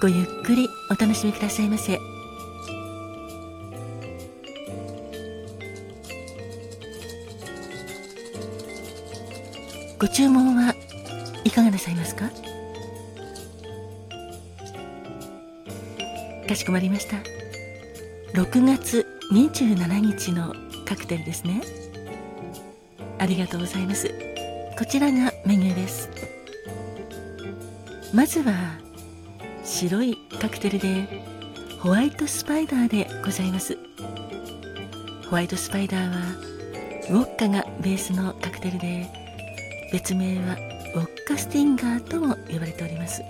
ごゆっくりお楽しみくださいませ。ご注文はいかがなさいますか？かしこまりました。6月27日のカクテルですね。ありがとうございます。こちらがメニューです。まずは白いカクテルでホワイトスパイダーでございます。ホワイトスパイダーはウォッカがベースのカクテルで別名はウォッカスティンガーとも呼ばれております。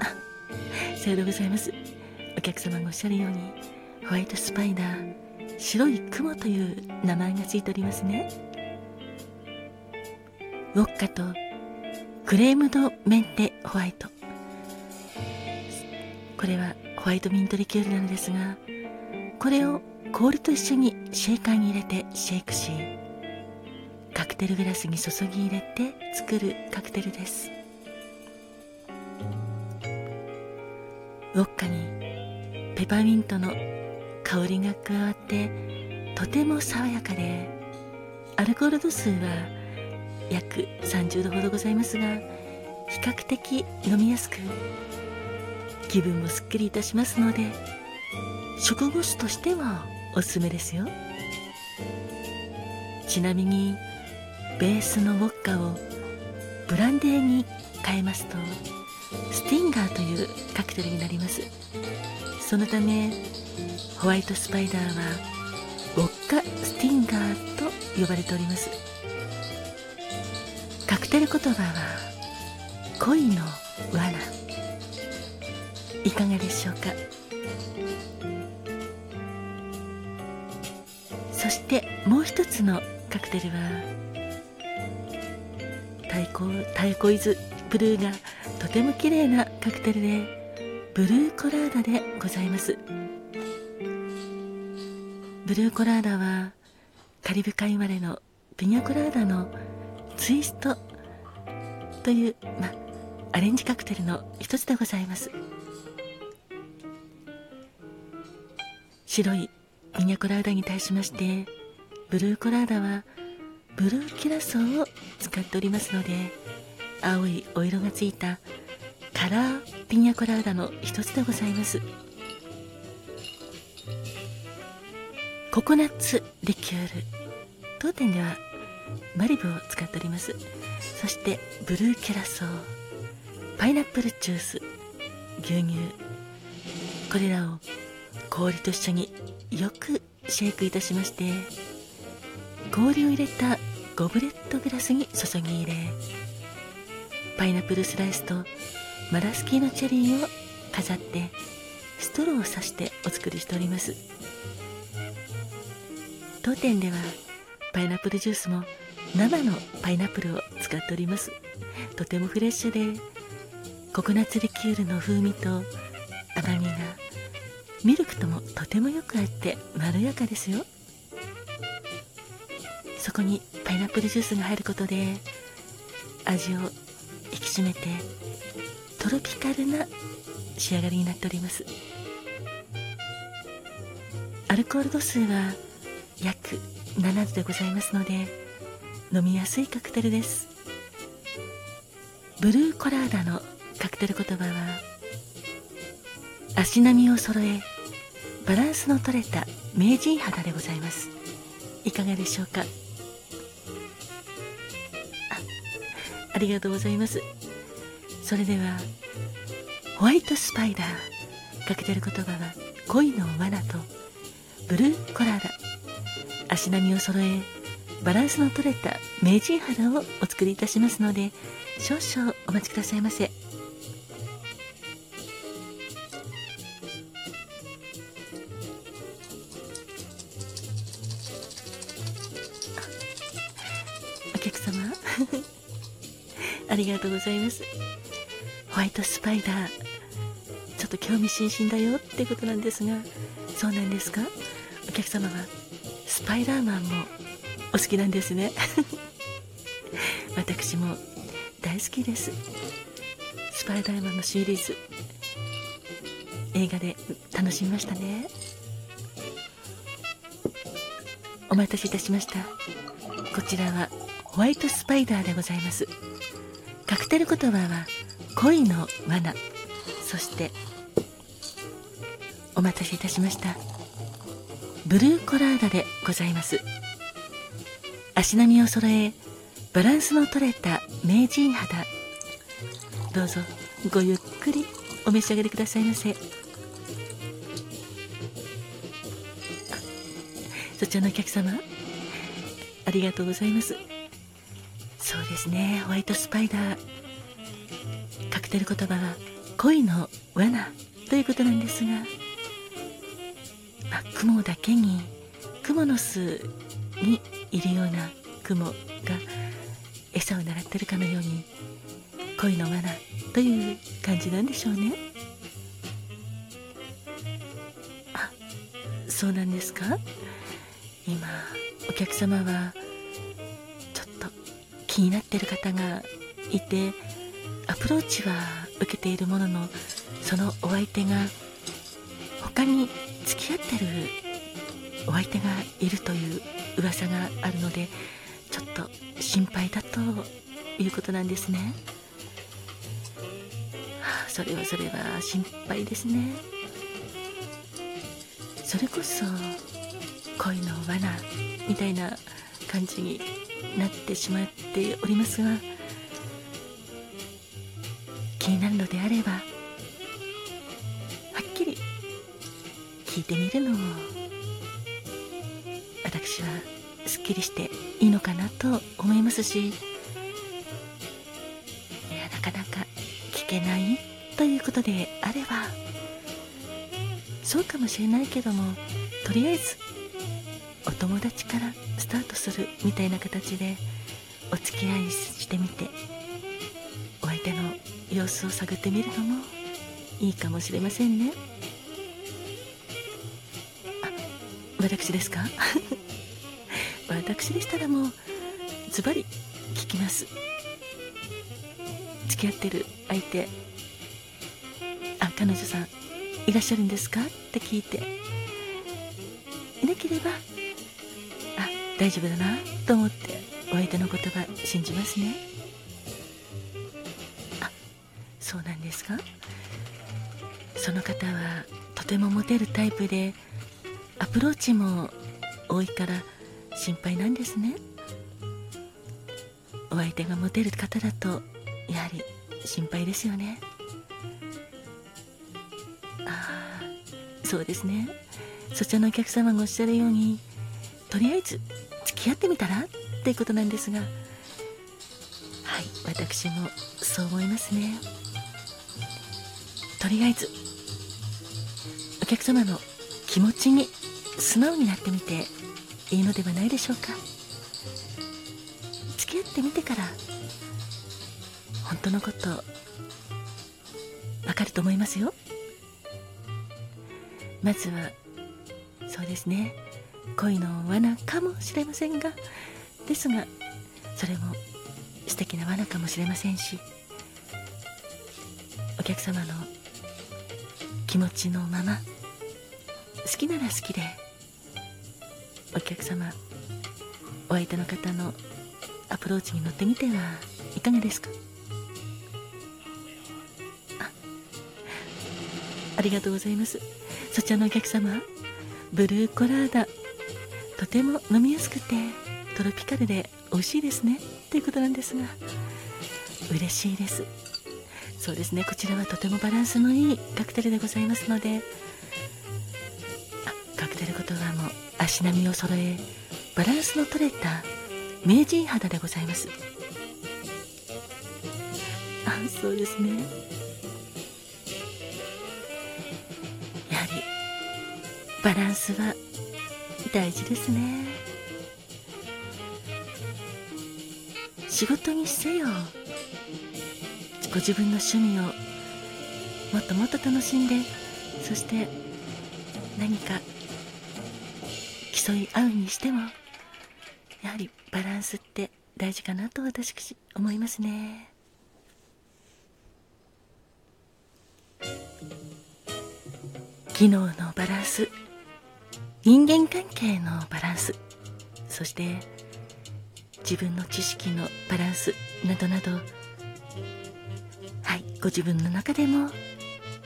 あさようでございます。お客様がおっしゃるようにホワイトスパイダー白い雲という名前がついておりますね。ウォッカとクレームドメンテホワイト。これはホワイトミントリキュールなのですがこれを氷と一緒にシェーカーに入れてシェイクしカクテルグラスに注ぎ入れて作るカクテルです。ウォッカにペパーミントの香りが加わってとても爽やかでアルコール度数は約30度ほどございますが比較的飲みやすく気分もすっきりいたしますので食後酒としてはおすすめですよ。ちなみにベースのウォッカをブランデーに変えますとスティンガーというカクテルになります。そのためホワイトスパイダーはウォッカスティンガーと呼ばれております。カクテル言葉は恋の罠。いかがでしょうか？そしてもう一つのカクテルはタイコタイコイズブルーがとても綺麗なカクテルでブルーコラーダでございます。ブルーコラーダはカリブ海生まれのピニャコラーダのツイストという、ま、アレンジカクテルの一つでございます。白いピニャコラーダに対しましてブルーコラーダはブルーキュラソーを使っておりますので青いお色がついたカラーピニャコラーダの一つでございます。ココナッツリキュール当店ではマリブを使っております。そしてブルーキュラソーパイナップルジュース牛乳。これらを氷と一緒によくシェイクいたしまして氷を入れたゴブレットグラスに注ぎ入れパイナップルスライスとマラスキーのチェリーを飾ってストローを刺してお作りしております。当店ではパイナップルジュースも生のパイナップルを使っております。とてもフレッシュでココナッツリキュールの風味と甘みがミルクともとてもよく合ってまろやかですよ。そこにパイナップルジュースが入ることで味を引き締めてトロピカルな仕上がりになっております。アルコール度数は約7度でございますので飲みやすいカクテルです。ブルーコラーダのカクテル言葉は足並みを揃えバランスの取れた名人肌でございます。いかがでしょうか？ありがとうございます。それではホワイトスパイダーかけてる言葉は恋の罠とブルーコラーダ足並みを揃えバランスの取れた名人肌をお作りいたしますので少々お待ちくださいませ。りがとうございます。ホワイトスパイダーちょっと興味津々だよってことなんですがそうなんですか？お客様はスパイダーマンもお好きなんですね。私も大好きです。スパイダーマンのシリーズ映画で楽しみましたね。お待たせいたしました。こちらはホワイトスパイダーでございます。カクテル言葉は恋の罠。そしてお待たせいたしました。ブルーコラーダでございます。足並みを揃えバランスの取れた名人肌。どうぞごゆっくりお召し上がりくださいませ。そちらのお客様ありがとうございます。そうですね。ホワイトスパイダー。カクテル言葉は恋の罠ということなんですが、まあ、雲だけに蜘蛛の巣にいるような雲が餌を狙ってるかのように恋の罠という感じなんでしょうね。あそうなんですか？今お客様は気になってる方がいてアプローチは受けているもののそのお相手が他に付き合ってるお相手がいるという噂があるのでちょっと心配だということなんですね、はあ、それはそれは心配ですね。それこそ恋の罠みたいな感じになってしまっておりますが気になるのであればはっきり聞いてみるのも私はすっきりしていいのかなと思いますしいやなかなか聞けないということであればそうかもしれないけどもとりあえずお友達からスタートするみたいな形でお付き合いしてみてお相手の様子を探ってみるのもいいかもしれませんね。あ私ですか？私でしたらもうズバリ聞きます。付き合ってる相手あ彼女さんいらっしゃるんですか？って聞いて。いなければ大丈夫だなと思ってお相手の言葉信じますね。あそうなんですか？その方はとてもモテるタイプでアプローチも多いから心配なんですね。お相手がモテる方だとやはり心配ですよね。ああそうですね。そちらのお客様がおっしゃるようにとりあえずき合ってみたら？っていうことなんですが。はい私もそう思いますね。とりあえずお客様の気持ちに素直になってみていいのではないでしょうか。付き合ってみてから本当のことわかると思いますよ。まずはそうですね。恋の罠かもしれませんがですがそれも素敵な罠かもしれませんしお客様の気持ちのまま好きなら好きでお客様お相手の方のアプローチに乗ってみてはいかがですか？あありがとうございます。そちらのお客様ブルーコラーダ。とても飲みやすくてトロピカルで美味しいですね。ということなんですが嬉しいです。そうですね。こちらはとてもバランスのいいカクテルでございますのであカクテルことはも足並みを揃えバランスの取れた名人肌でございます。あそうですね。やはりバランスは大事ですね。仕事にせよご自分の趣味をもっともっと楽しんでそして何か競い合うにしてもやはりバランスって大事かなと私思いますね。機能のバランス人間関係のバランス。そして自分の知識のバランスなどなど。はいご自分の中でも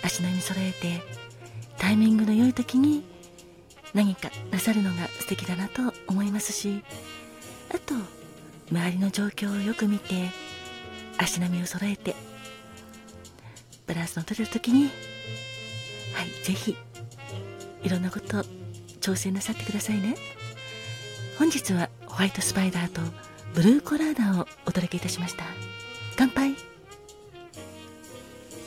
足並み揃えてタイミングの良い時に何かなさるのが素敵だなと思いますしあと周りの状況をよく見て足並みを揃えてバランスの取れる時にはいぜひいろんなこと挑戦なさってくださいね。本日はホワイトスパイダーとブルーコラーダーをお届けいたしました。乾杯。